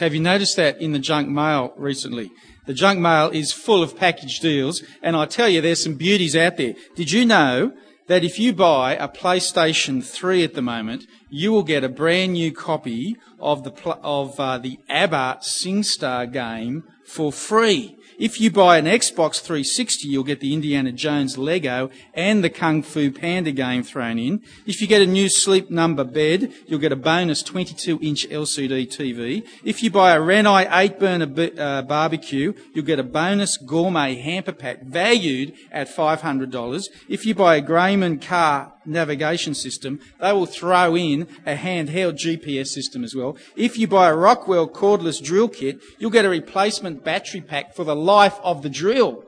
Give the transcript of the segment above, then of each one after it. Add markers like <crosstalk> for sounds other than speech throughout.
Have you noticed that in the junk mail recently? The junk mail is full of package deals, and I tell you, there's some beauties out there. Did you know that if you buy a PlayStation 3 at the moment, you will get a brand new copy of the of uh, the ABBA SingStar game for free. If you buy an Xbox 360, you'll get the Indiana Jones Lego and the Kung Fu Panda game thrown in. If you get a new sleep number bed, you'll get a bonus 22 inch LCD TV. If you buy a Rinnai 8 burner uh, barbecue, you'll get a bonus gourmet hamper pack valued at $500. If you buy a Grayman car navigation system, they will throw in a handheld GPS system as well. If you buy a Rockwell cordless drill kit, you'll get a replacement battery pack for the life of the drill.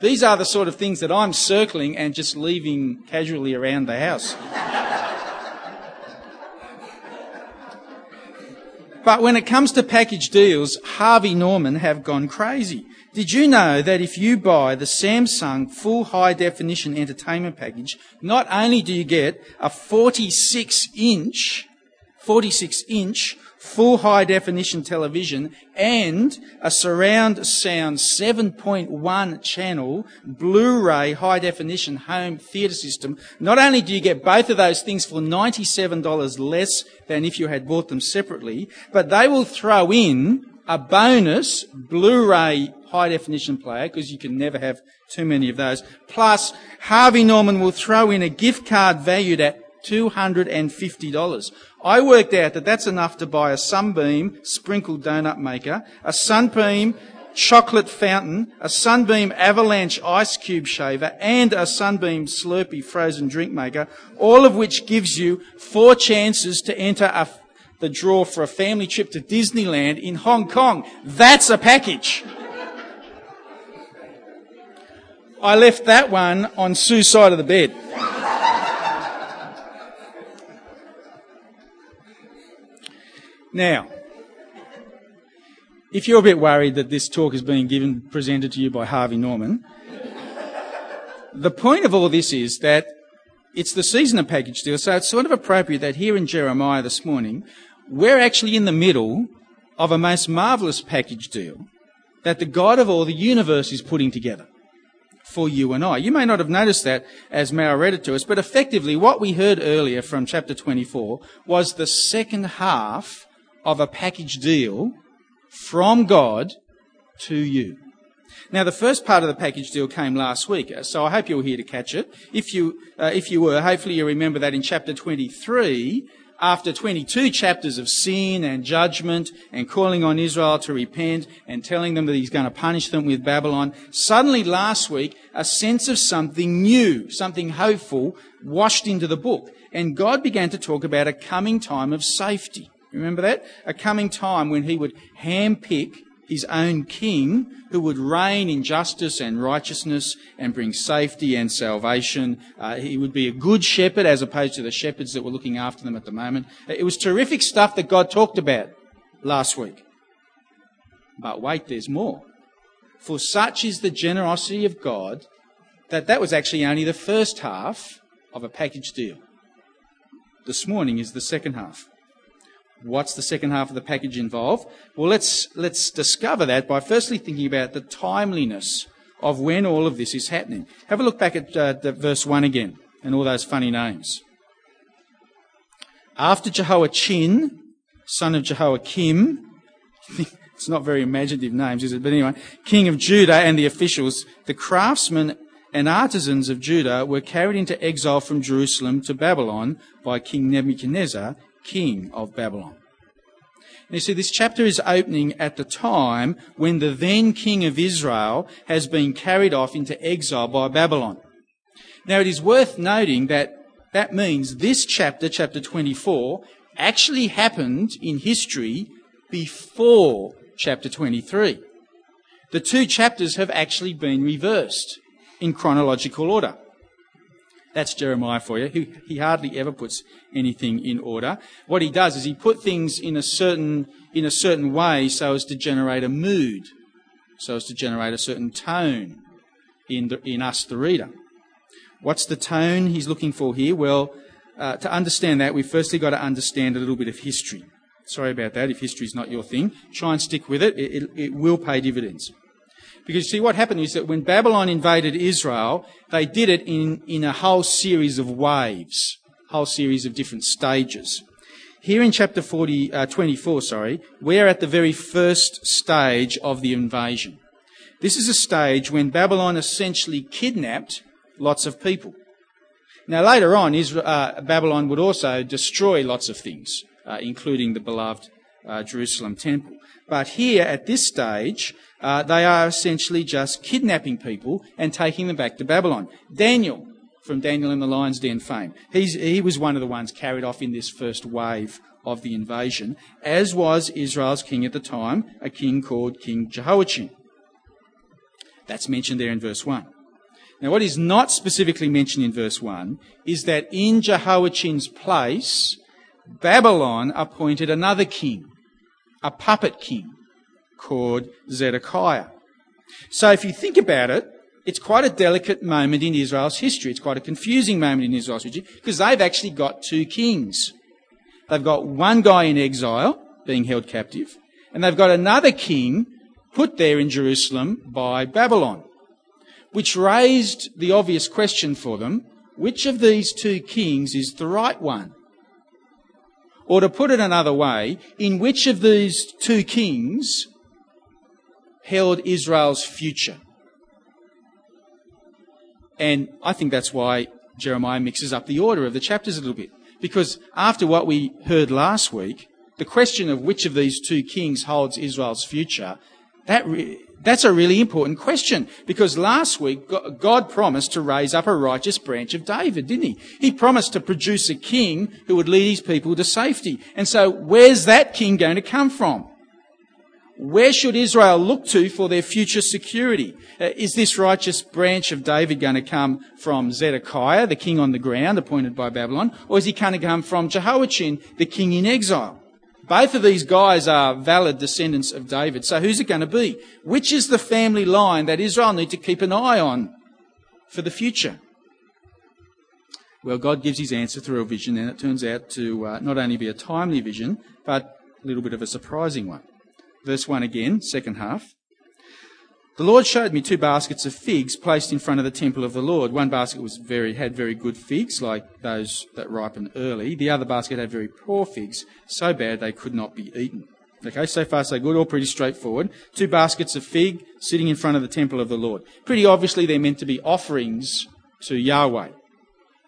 These are the sort of things that I'm circling and just leaving casually around the house. <laughs> but when it comes to package deals, Harvey Norman have gone crazy. Did you know that if you buy the Samsung full high definition entertainment package, not only do you get a 46 inch, 46 inch full high definition television and a surround sound 7.1 channel Blu-ray high definition home theatre system. Not only do you get both of those things for $97 less than if you had bought them separately, but they will throw in a bonus Blu-ray high definition player because you can never have too many of those. Plus, Harvey Norman will throw in a gift card valued at $250. I worked out that that's enough to buy a Sunbeam sprinkled donut maker, a Sunbeam chocolate fountain, a Sunbeam avalanche ice cube shaver, and a Sunbeam Slurpee frozen drink maker, all of which gives you four chances to enter a, the draw for a family trip to Disneyland in Hong Kong. That's a package. I left that one on Sue's side of the bed. now, if you're a bit worried that this talk is being given, presented to you by Harvey Norman, the point of all this is that it's the season of package deal, so it's sort of appropriate that here in Jeremiah this morning, we're actually in the middle of a most marvellous package deal that the God of all the universe is putting together for you and I. You may not have noticed that as Mao read it to us, but effectively what we heard earlier from chapter 24 was the second half of a package deal from God to you. Now, the first part of the package deal came last week, so I hope you were here to catch it. If you, uh, if you were, hopefully you remember that in chapter 23, after 22 chapters of sin and judgment and calling on Israel to repent and telling them that he's going to punish them with Babylon, suddenly last week, a sense of something new, something hopeful washed into the book. And God began to talk about a coming time of safety. Remember that? A coming time when he would handpick his own king who would reign in justice and righteousness and bring safety and salvation. Uh, he would be a good shepherd as opposed to the shepherds that were looking after them at the moment. It was terrific stuff that God talked about last week. But wait, there's more. For such is the generosity of God that that was actually only the first half of a package deal. This morning is the second half. What's the second half of the package involve? Well, let's, let's discover that by firstly thinking about the timeliness of when all of this is happening. Have a look back at uh, verse 1 again and all those funny names. After Jehoiachin, son of Jehoiakim, <laughs> it's not very imaginative names, is it? But anyway, king of Judah and the officials, the craftsmen and artisans of Judah were carried into exile from Jerusalem to Babylon by King Nebuchadnezzar king of Babylon. And you see, this chapter is opening at the time when the then king of Israel has been carried off into exile by Babylon. Now, it is worth noting that that means this chapter, chapter 24, actually happened in history before chapter 23. The two chapters have actually been reversed in chronological order. That's Jeremiah for you. He, he hardly ever puts anything in order. What he does is he put things in a certain, in a certain way so as to generate a mood, so as to generate a certain tone in, the, in us, the reader. What's the tone he's looking for here? Well, uh, to understand that, we've firstly got to understand a little bit of history. Sorry about that. If history is not your thing, try and stick with it. It, it. it will pay dividends. Because you see, what happened is that when Babylon invaded Israel, they did it in, in a whole series of waves, whole series of different stages. Here in chapter 40, uh, 24, sorry, we're at the very first stage of the invasion. This is a stage when Babylon essentially kidnapped lots of people. Now later on, Israel, uh, Babylon would also destroy lots of things, uh, including the beloved uh, Jerusalem temple. But here at this stage, uh, they are essentially just kidnapping people and taking them back to Babylon. Daniel, from Daniel in the Lion's Den fame, he's, he was one of the ones carried off in this first wave of the invasion, as was Israel's king at the time, a king called King Jehoiachin. That's mentioned there in verse 1. Now, what is not specifically mentioned in verse 1 is that in Jehoiachin's place, Babylon appointed another king, a puppet king, called Zedekiah. So if you think about it, it's quite a delicate moment in Israel's history. It's quite a confusing moment in Israel's history because they've actually got two kings. They've got one guy in exile being held captive and they've got another king put there in Jerusalem by Babylon, which raised the obvious question for them, which of these two kings is the right one? Or to put it another way, in which of these two kings held Israel's future. And I think that's why Jeremiah mixes up the order of the chapters a little bit. Because after what we heard last week, the question of which of these two kings holds Israel's future, that re- that's a really important question because last week God promised to raise up a righteous branch of David, didn't he? He promised to produce a king who would lead his people to safety. And so where's that king going to come from? Where should Israel look to for their future security? Uh, is this righteous branch of David going to come from Zedekiah, the king on the ground appointed by Babylon, or is he going to come from Jehoiachin, the king in exile? Both of these guys are valid descendants of David. So who's it going to be? Which is the family line that Israel need to keep an eye on for the future? Well, God gives his answer through a vision, and it turns out to uh, not only be a timely vision, but a little bit of a surprising one. Verse 1 again, second half. The Lord showed me two baskets of figs placed in front of the temple of the Lord. One basket was very, had very good figs, like those that ripen early. The other basket had very poor figs, so bad they could not be eaten. Okay, so far so good, all pretty straightforward. Two baskets of fig sitting in front of the temple of the Lord. Pretty obviously they're meant to be offerings to Yahweh.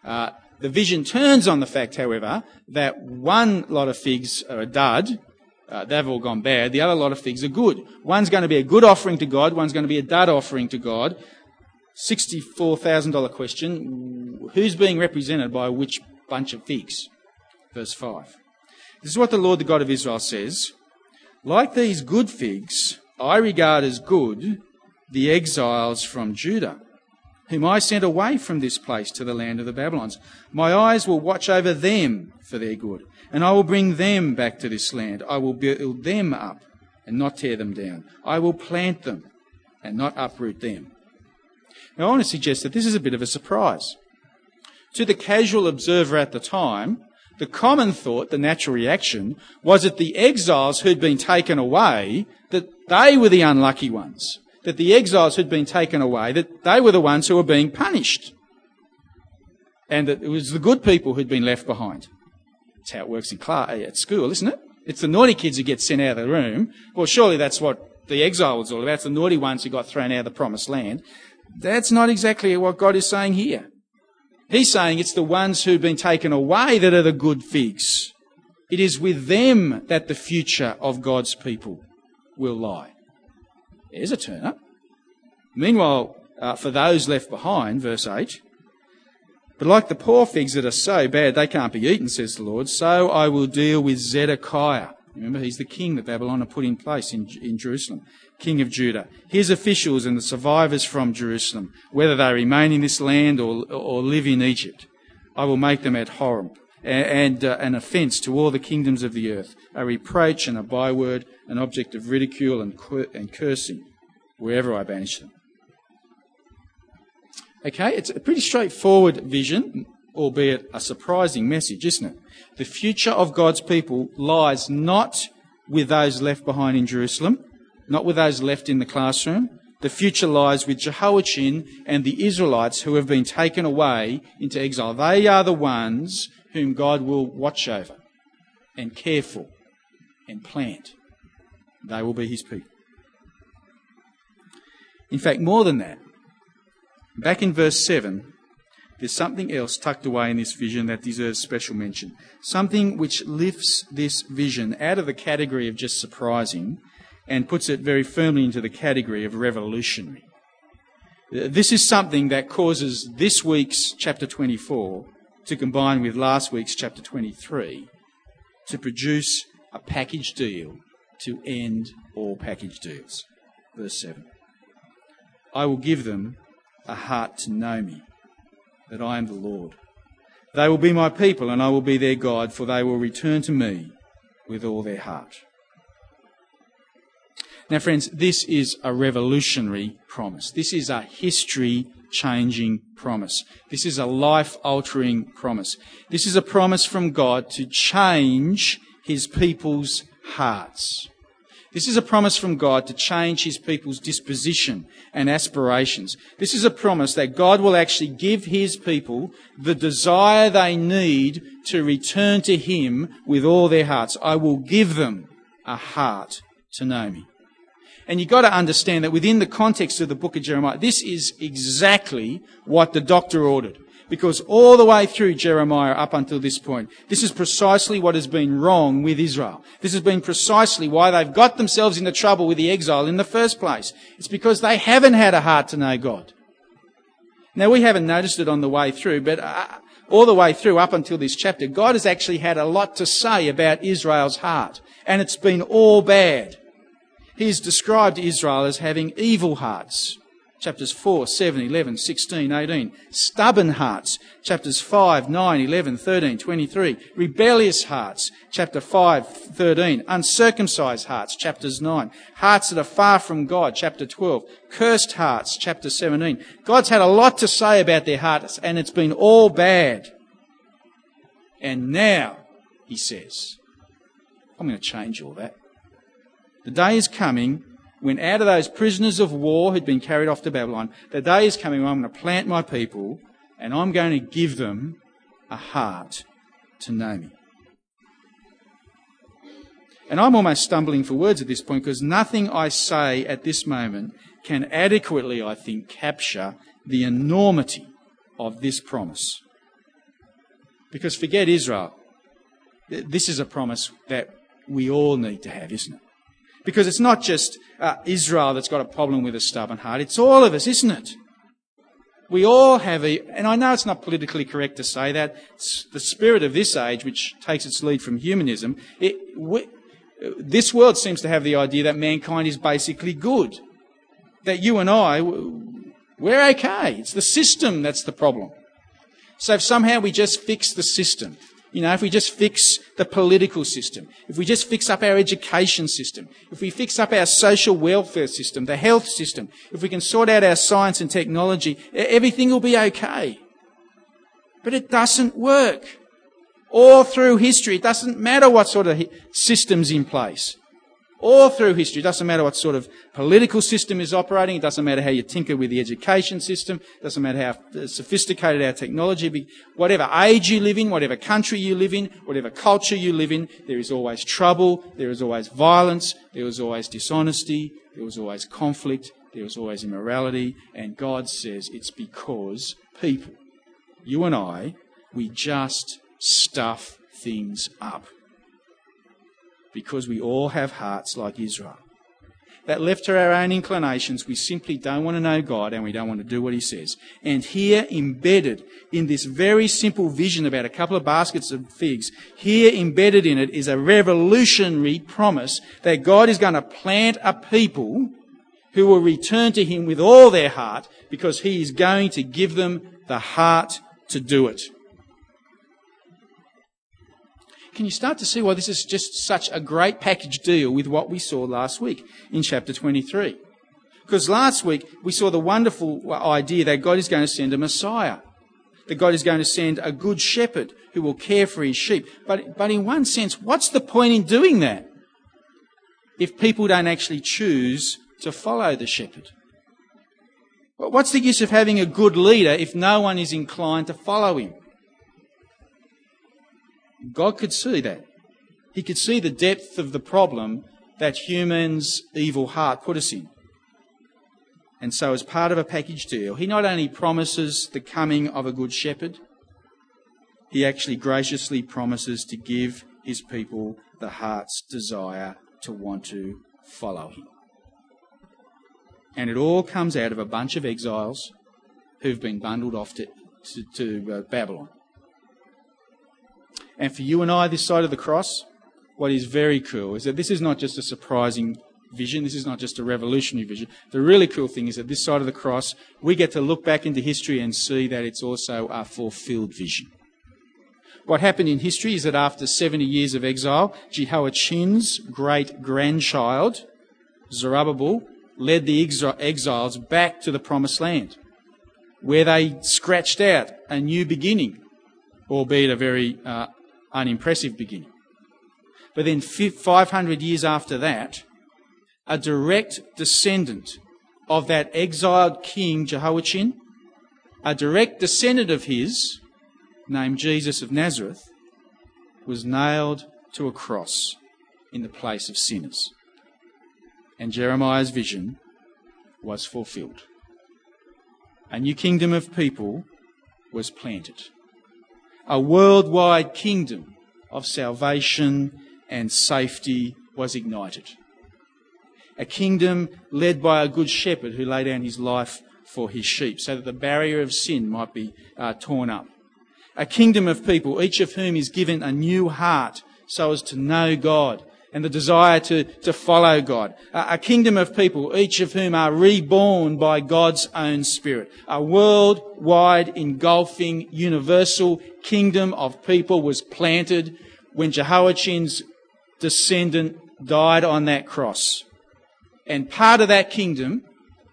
Uh, the vision turns on the fact, however, that one lot of figs are a dud uh, they've all gone bad. The other lot of figs are good. One's going to be a good offering to God, one's going to be a dud offering to God. $64,000 question. Who's being represented by which bunch of figs? Verse 5. This is what the Lord, the God of Israel, says. Like these good figs, I regard as good the exiles from Judah, whom I sent away from this place to the land of the Babylons. My eyes will watch over them for their good and I will bring them back to this land. I will build them up and not tear them down. I will plant them and not uproot them. Now, I want to suggest that this is a bit of a surprise. To the casual observer at the time, the common thought, the natural reaction, was that the exiles who'd been taken away, that they were the unlucky ones. That the exiles who'd been taken away, that they were the ones who were being punished. And that it was the good people who'd been left behind. It's how it works in class, eh, at school, isn't it? It's the naughty kids who get sent out of the room. Well, surely that's what the exile was all about. It's the naughty ones who got thrown out of the promised land. That's not exactly what God is saying here. He's saying it's the ones who've been taken away that are the good figs. It is with them that the future of God's people will lie. There's a turn up. Meanwhile, uh, for those left behind, verse 8, but like the poor figs that are so bad they can't be eaten, says the Lord, so I will deal with Zedekiah. Remember, he's the king that Babylon had put in place in, in Jerusalem, king of Judah. His officials and the survivors from Jerusalem, whether they remain in this land or, or live in Egypt, I will make them abhorrent and, uh, an offence to all the kingdoms of the earth, a reproach and a byword, an object of ridicule and, and cursing, wherever I banish them. Okay, it's a pretty straightforward vision. albeit a surprising message, isn't it? The future of God's people lies not with those left behind in Jerusalem, not with those left in the classroom. The future lies with Jehoiachin and the Israelites who have been taken away into exile. They are the ones whom God will watch over and care for and plant. They will be his people. In fact, more than that, back in verse 7, there's something else tucked away in this vision that deserves special mention. Something which lifts this vision out of the category of just surprising and puts it very firmly into the category of revolutionary. Uh, this is something that causes this week's chapter 24 to combine with last week's chapter 23 to produce a package deal to end all package deals. Verse 7. I will give them a heart to know me, that I am the Lord. They will be my people, and I will be their God, for they will return to me with all their heart. Now, friends, this is a revolutionary promise. This is a history changing promise. This is a life altering promise. This is a promise from God to change his people's hearts. This is a promise from God to change his people's disposition and aspirations. This is a promise that God will actually give his people the desire they need to return to him with all their hearts. I will give them a heart to know me. And you've got to understand that within the context of the book of Jeremiah, this is exactly what the doctor ordered. Because all the way through Jeremiah up until this point, this is precisely what has been wrong with Israel. This has been precisely why they've got themselves into trouble with the exile in the first place. It's because they haven't had a heart to know God. Now we haven't noticed it on the way through, but uh, all the way through up until this chapter, God has actually had a lot to say about Israel's heart. And it's been all bad. He's described Israel as having evil hearts chapters 4, 7, 11, 16, 18. Stubborn hearts, chapters 5, 9, 11, 13, 23. Rebellious hearts, chapter 5, 13. Uncircumcised hearts, chapters 9. Hearts that are far from God, chapter 12. Cursed hearts, chapter 17. God's had a lot to say about their hearts, and it's been all bad. And now, he says, I'm going to change all that. The day is coming when out of those prisoners of war who'd been carried off to Babylon, the day is coming when I'm going to plant my people and I'm going to give them a heart to know me. And I'm almost stumbling for words at this point because nothing I say at this moment can adequately, I think, capture the enormity of this promise. Because forget Israel. This is a promise that we all need to have, isn't it? Because it's not just uh, Israel that's got a problem with a stubborn heart, it's all of us, isn't it? We all have a, and I know it's not politically correct to say that, it's the spirit of this age, which takes its lead from humanism, it, we, this world seems to have the idea that mankind is basically good. That you and I, we're okay. It's the system that's the problem. So if somehow we just fix the system, you know, if we just fix the political system, if we just fix up our education system, if we fix up our social welfare system, the health system, if we can sort out our science and technology, everything will be okay. But it doesn't work. All through history, it doesn't matter what sort of system's in place all through history. It doesn't matter what sort of political system is operating. It doesn't matter how you tinker with the education system. It doesn't matter how sophisticated our technology be. Whatever age you live in, whatever country you live in, whatever culture you live in, there is always trouble. There is always violence. There is always dishonesty. There was always conflict. There was always immorality. And God says it's because people, you and I, we just stuff things up because we all have hearts like Israel. That left to our own inclinations, we simply don't want to know God and we don't want to do what He says. And here, embedded in this very simple vision about a couple of baskets of figs, here embedded in it is a revolutionary promise that God is going to plant a people who will return to Him with all their heart because He is going to give them the heart to do it. Can you start to see why this is just such a great package deal with what we saw last week in chapter 23? Because last week we saw the wonderful idea that God is going to send a Messiah. that God is going to send a good shepherd who will care for his sheep. But, but in one sense, what's the point in doing that if people don't actually choose to follow the shepherd? What's the use of having a good leader if no one is inclined to follow him? God could see that. He could see the depth of the problem that humans' evil heart put us in. And so, as part of a package deal, he not only promises the coming of a good shepherd, he actually graciously promises to give his people the heart's desire to want to follow him. And it all comes out of a bunch of exiles who've been bundled off to, to, to uh, Babylon. And for you and I, this side of the cross, what is very cool is that this is not just a surprising vision. This is not just a revolutionary vision. The really cool thing is that this side of the cross, we get to look back into history and see that it's also a fulfilled vision. What happened in history is that after 70 years of exile, Jehoiachin's great grandchild, Zerubbabel, led the exiles back to the promised land, where they scratched out a new beginning, albeit a very uh, unimpressive beginning. But then 500 years after that, a direct descendant of that exiled king Jehoiachin, a direct descendant of his, named Jesus of Nazareth, was nailed to a cross in the place of sinners. And Jeremiah's vision was fulfilled. A new kingdom of people was planted. A worldwide kingdom of salvation and safety was ignited. A kingdom led by a good shepherd who laid down his life for his sheep so that the barrier of sin might be uh, torn up. A kingdom of people, each of whom is given a new heart so as to know God and the desire to, to follow God. A, a kingdom of people, each of whom are reborn by God's own Spirit. A worldwide, engulfing, universal kingdom of people was planted when Jehoiachin's descendant died on that cross. And part of that kingdom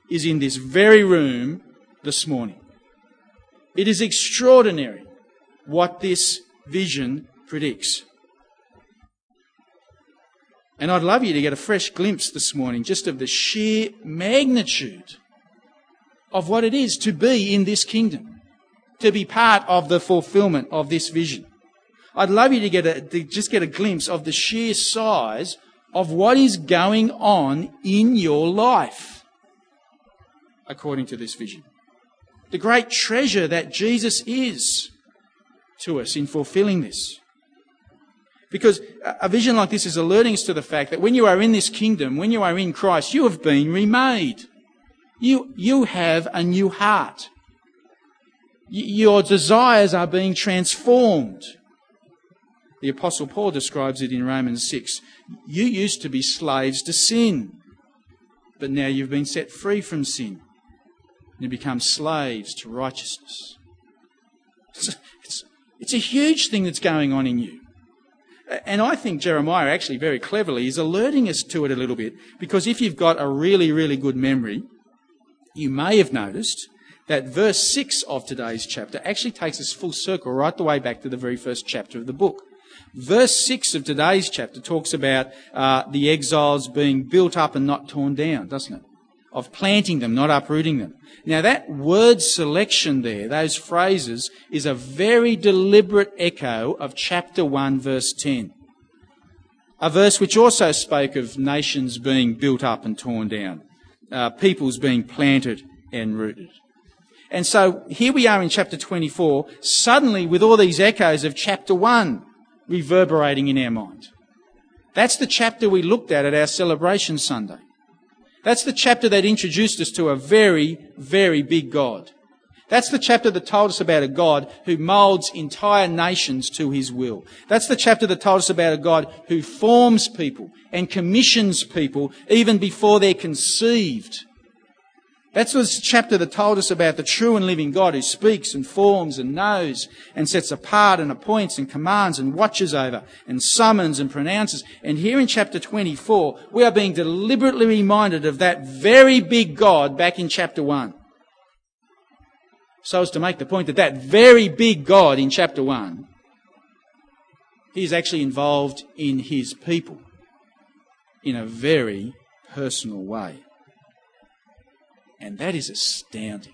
is in this very room this morning. It is extraordinary what this vision predicts. And I'd love you to get a fresh glimpse this morning just of the sheer magnitude of what it is to be in this kingdom, to be part of the fulfillment of this vision. I'd love you to get a, to just get a glimpse of the sheer size of what is going on in your life, according to this vision. The great treasure that Jesus is to us in fulfilling this. Because a vision like this is alerting us to the fact that when you are in this kingdom, when you are in Christ, you have been remade. You, you have a new heart. your desires are being transformed. The Apostle Paul describes it in Romans 6. You used to be slaves to sin, but now you've been set free from sin. You become slaves to righteousness. It's it's, it's a huge thing that's going on in you. And I think Jeremiah actually very cleverly is alerting us to it a little bit because if you've got a really, really good memory, you may have noticed that verse 6 of today's chapter actually takes us full circle right the way back to the very first chapter of the book. Verse 6 of today's chapter talks about uh, the exiles being built up and not torn down, doesn't it? Of planting them, not uprooting them. Now that word selection there, those phrases, is a very deliberate echo of chapter 1 verse 10. A verse which also spoke of nations being built up and torn down, uh, peoples being planted and rooted. And so here we are in chapter 24, suddenly with all these echoes of chapter 1 reverberating in our mind. That's the chapter we looked at at our celebration Sunday. That's the chapter that introduced us to a very, very big God. That's the chapter that told us about a God who molds entire nations to his will. That's the chapter that told us about a God who forms people and commissions people even before they're conceived. That's the chapter that told us about the true and living God who speaks and forms and knows and sets apart and appoints and commands and watches over and summons and pronounces. And here in chapter 24, we are being deliberately reminded of that very big God back in chapter 1. so as to make the point that that very big God in chapter 1, he is actually involved in his people in a very personal way. And that is astounding.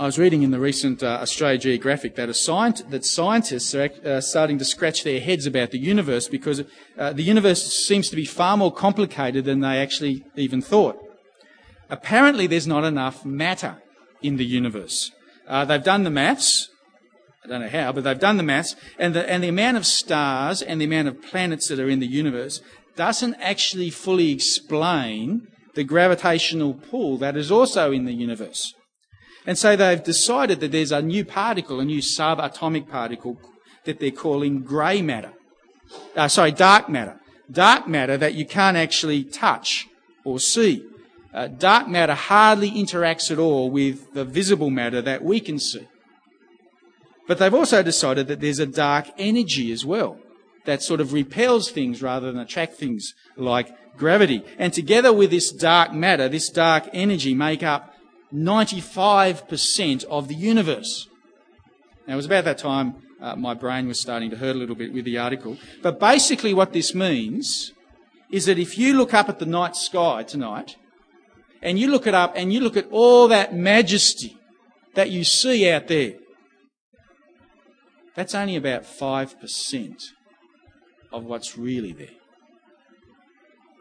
I was reading in the recent uh, Australian Geographic that, scient- that scientists are uh, starting to scratch their heads about the universe because uh, the universe seems to be far more complicated than they actually even thought. Apparently, there's not enough matter in the universe. Uh, they've done the maths. I don't know how, but they've done the maths, and the, and the amount of stars and the amount of planets that are in the universe doesn't actually fully explain the gravitational pull that is also in the universe. And so they've decided that there's a new particle, a new subatomic particle that they're calling grey matter. Uh, sorry, dark matter. Dark matter that you can't actually touch or see. Uh, dark matter hardly interacts at all with the visible matter that we can see. But they've also decided that there's a dark energy as well that sort of repels things rather than attract things like gravity. And together with this dark matter, this dark energy make up 95% of the universe. Now, it was about that time uh, my brain was starting to hurt a little bit with the article. But basically, what this means is that if you look up at the night sky tonight, and you look it up and you look at all that majesty that you see out there, that's only about 5% of what's really there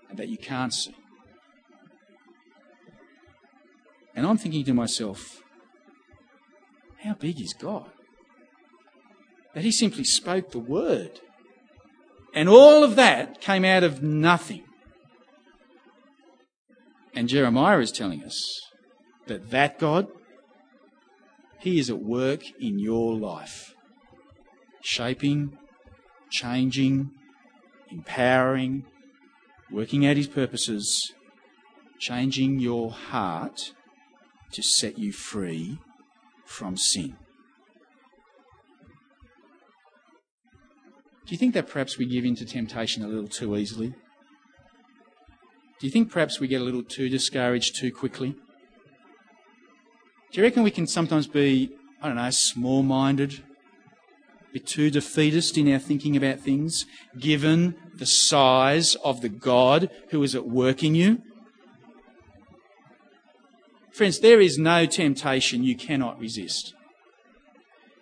and that you can't see. And I'm thinking to myself, how big is God? That He simply spoke the word. And all of that came out of nothing. And Jeremiah is telling us that that God, He is at work in your life, shaping, changing, empowering, working out His purposes, changing your heart to set you free from sin. Do you think that perhaps we give in to temptation a little too easily? Do you think perhaps we get a little too discouraged too quickly? Do you reckon we can sometimes be, I don't know, small minded, bit too defeatist in our thinking about things, given the size of the God who is at work in you? Friends, there is no temptation you cannot resist.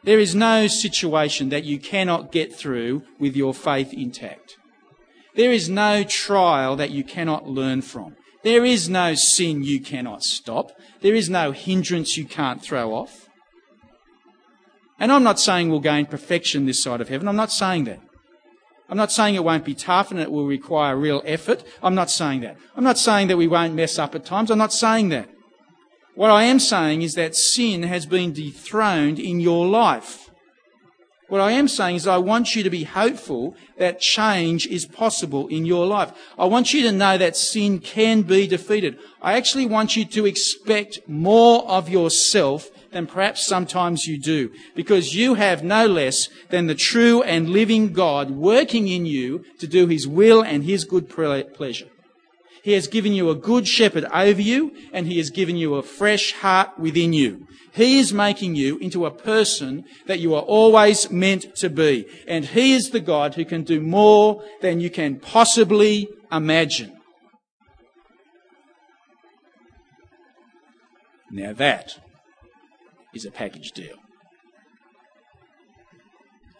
There is no situation that you cannot get through with your faith intact. There is no trial that you cannot learn from. There is no sin you cannot stop. There is no hindrance you can't throw off. And I'm not saying we'll gain perfection this side of heaven. I'm not saying that. I'm not saying it won't be tough and it will require real effort. I'm not saying that. I'm not saying that we won't mess up at times. I'm not saying that. What I am saying is that sin has been dethroned in your life. What I am saying is I want you to be hopeful that change is possible in your life. I want you to know that sin can be defeated. I actually want you to expect more of yourself than perhaps sometimes you do, because you have no less than the true and living God working in you to do his will and his good pleasure. He has given you a good shepherd over you, and He has given you a fresh heart within you. He is making you into a person that you are always meant to be. And He is the God who can do more than you can possibly imagine. Now that is a package deal.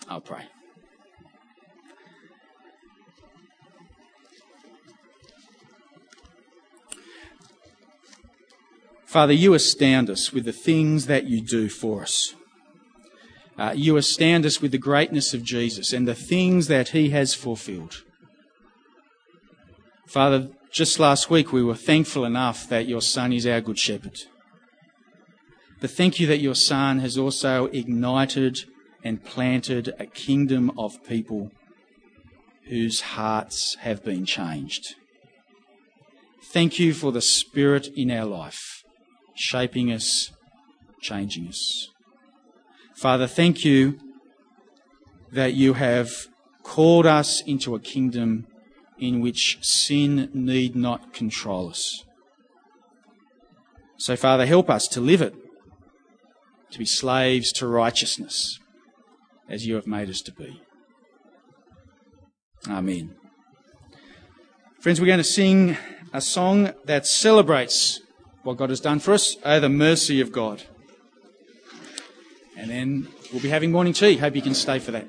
I'll pray. Father, you astound us with the things that you do for us. Uh, you astound us with the greatness of Jesus and the things that he has fulfilled. Father, just last week we were thankful enough that your Son is our Good Shepherd. But thank you that your Son has also ignited and planted a kingdom of people whose hearts have been changed. Thank you for the Spirit in our life shaping us, changing us. Father, thank you that you have called us into a kingdom in which sin need not control us. So, Father, help us to live it, to be slaves to righteousness, as you have made us to be. Amen. Friends, we're going to sing a song that celebrates what God has done for us. Oh, the mercy of God. And then we'll be having morning tea. Hope you can stay for that.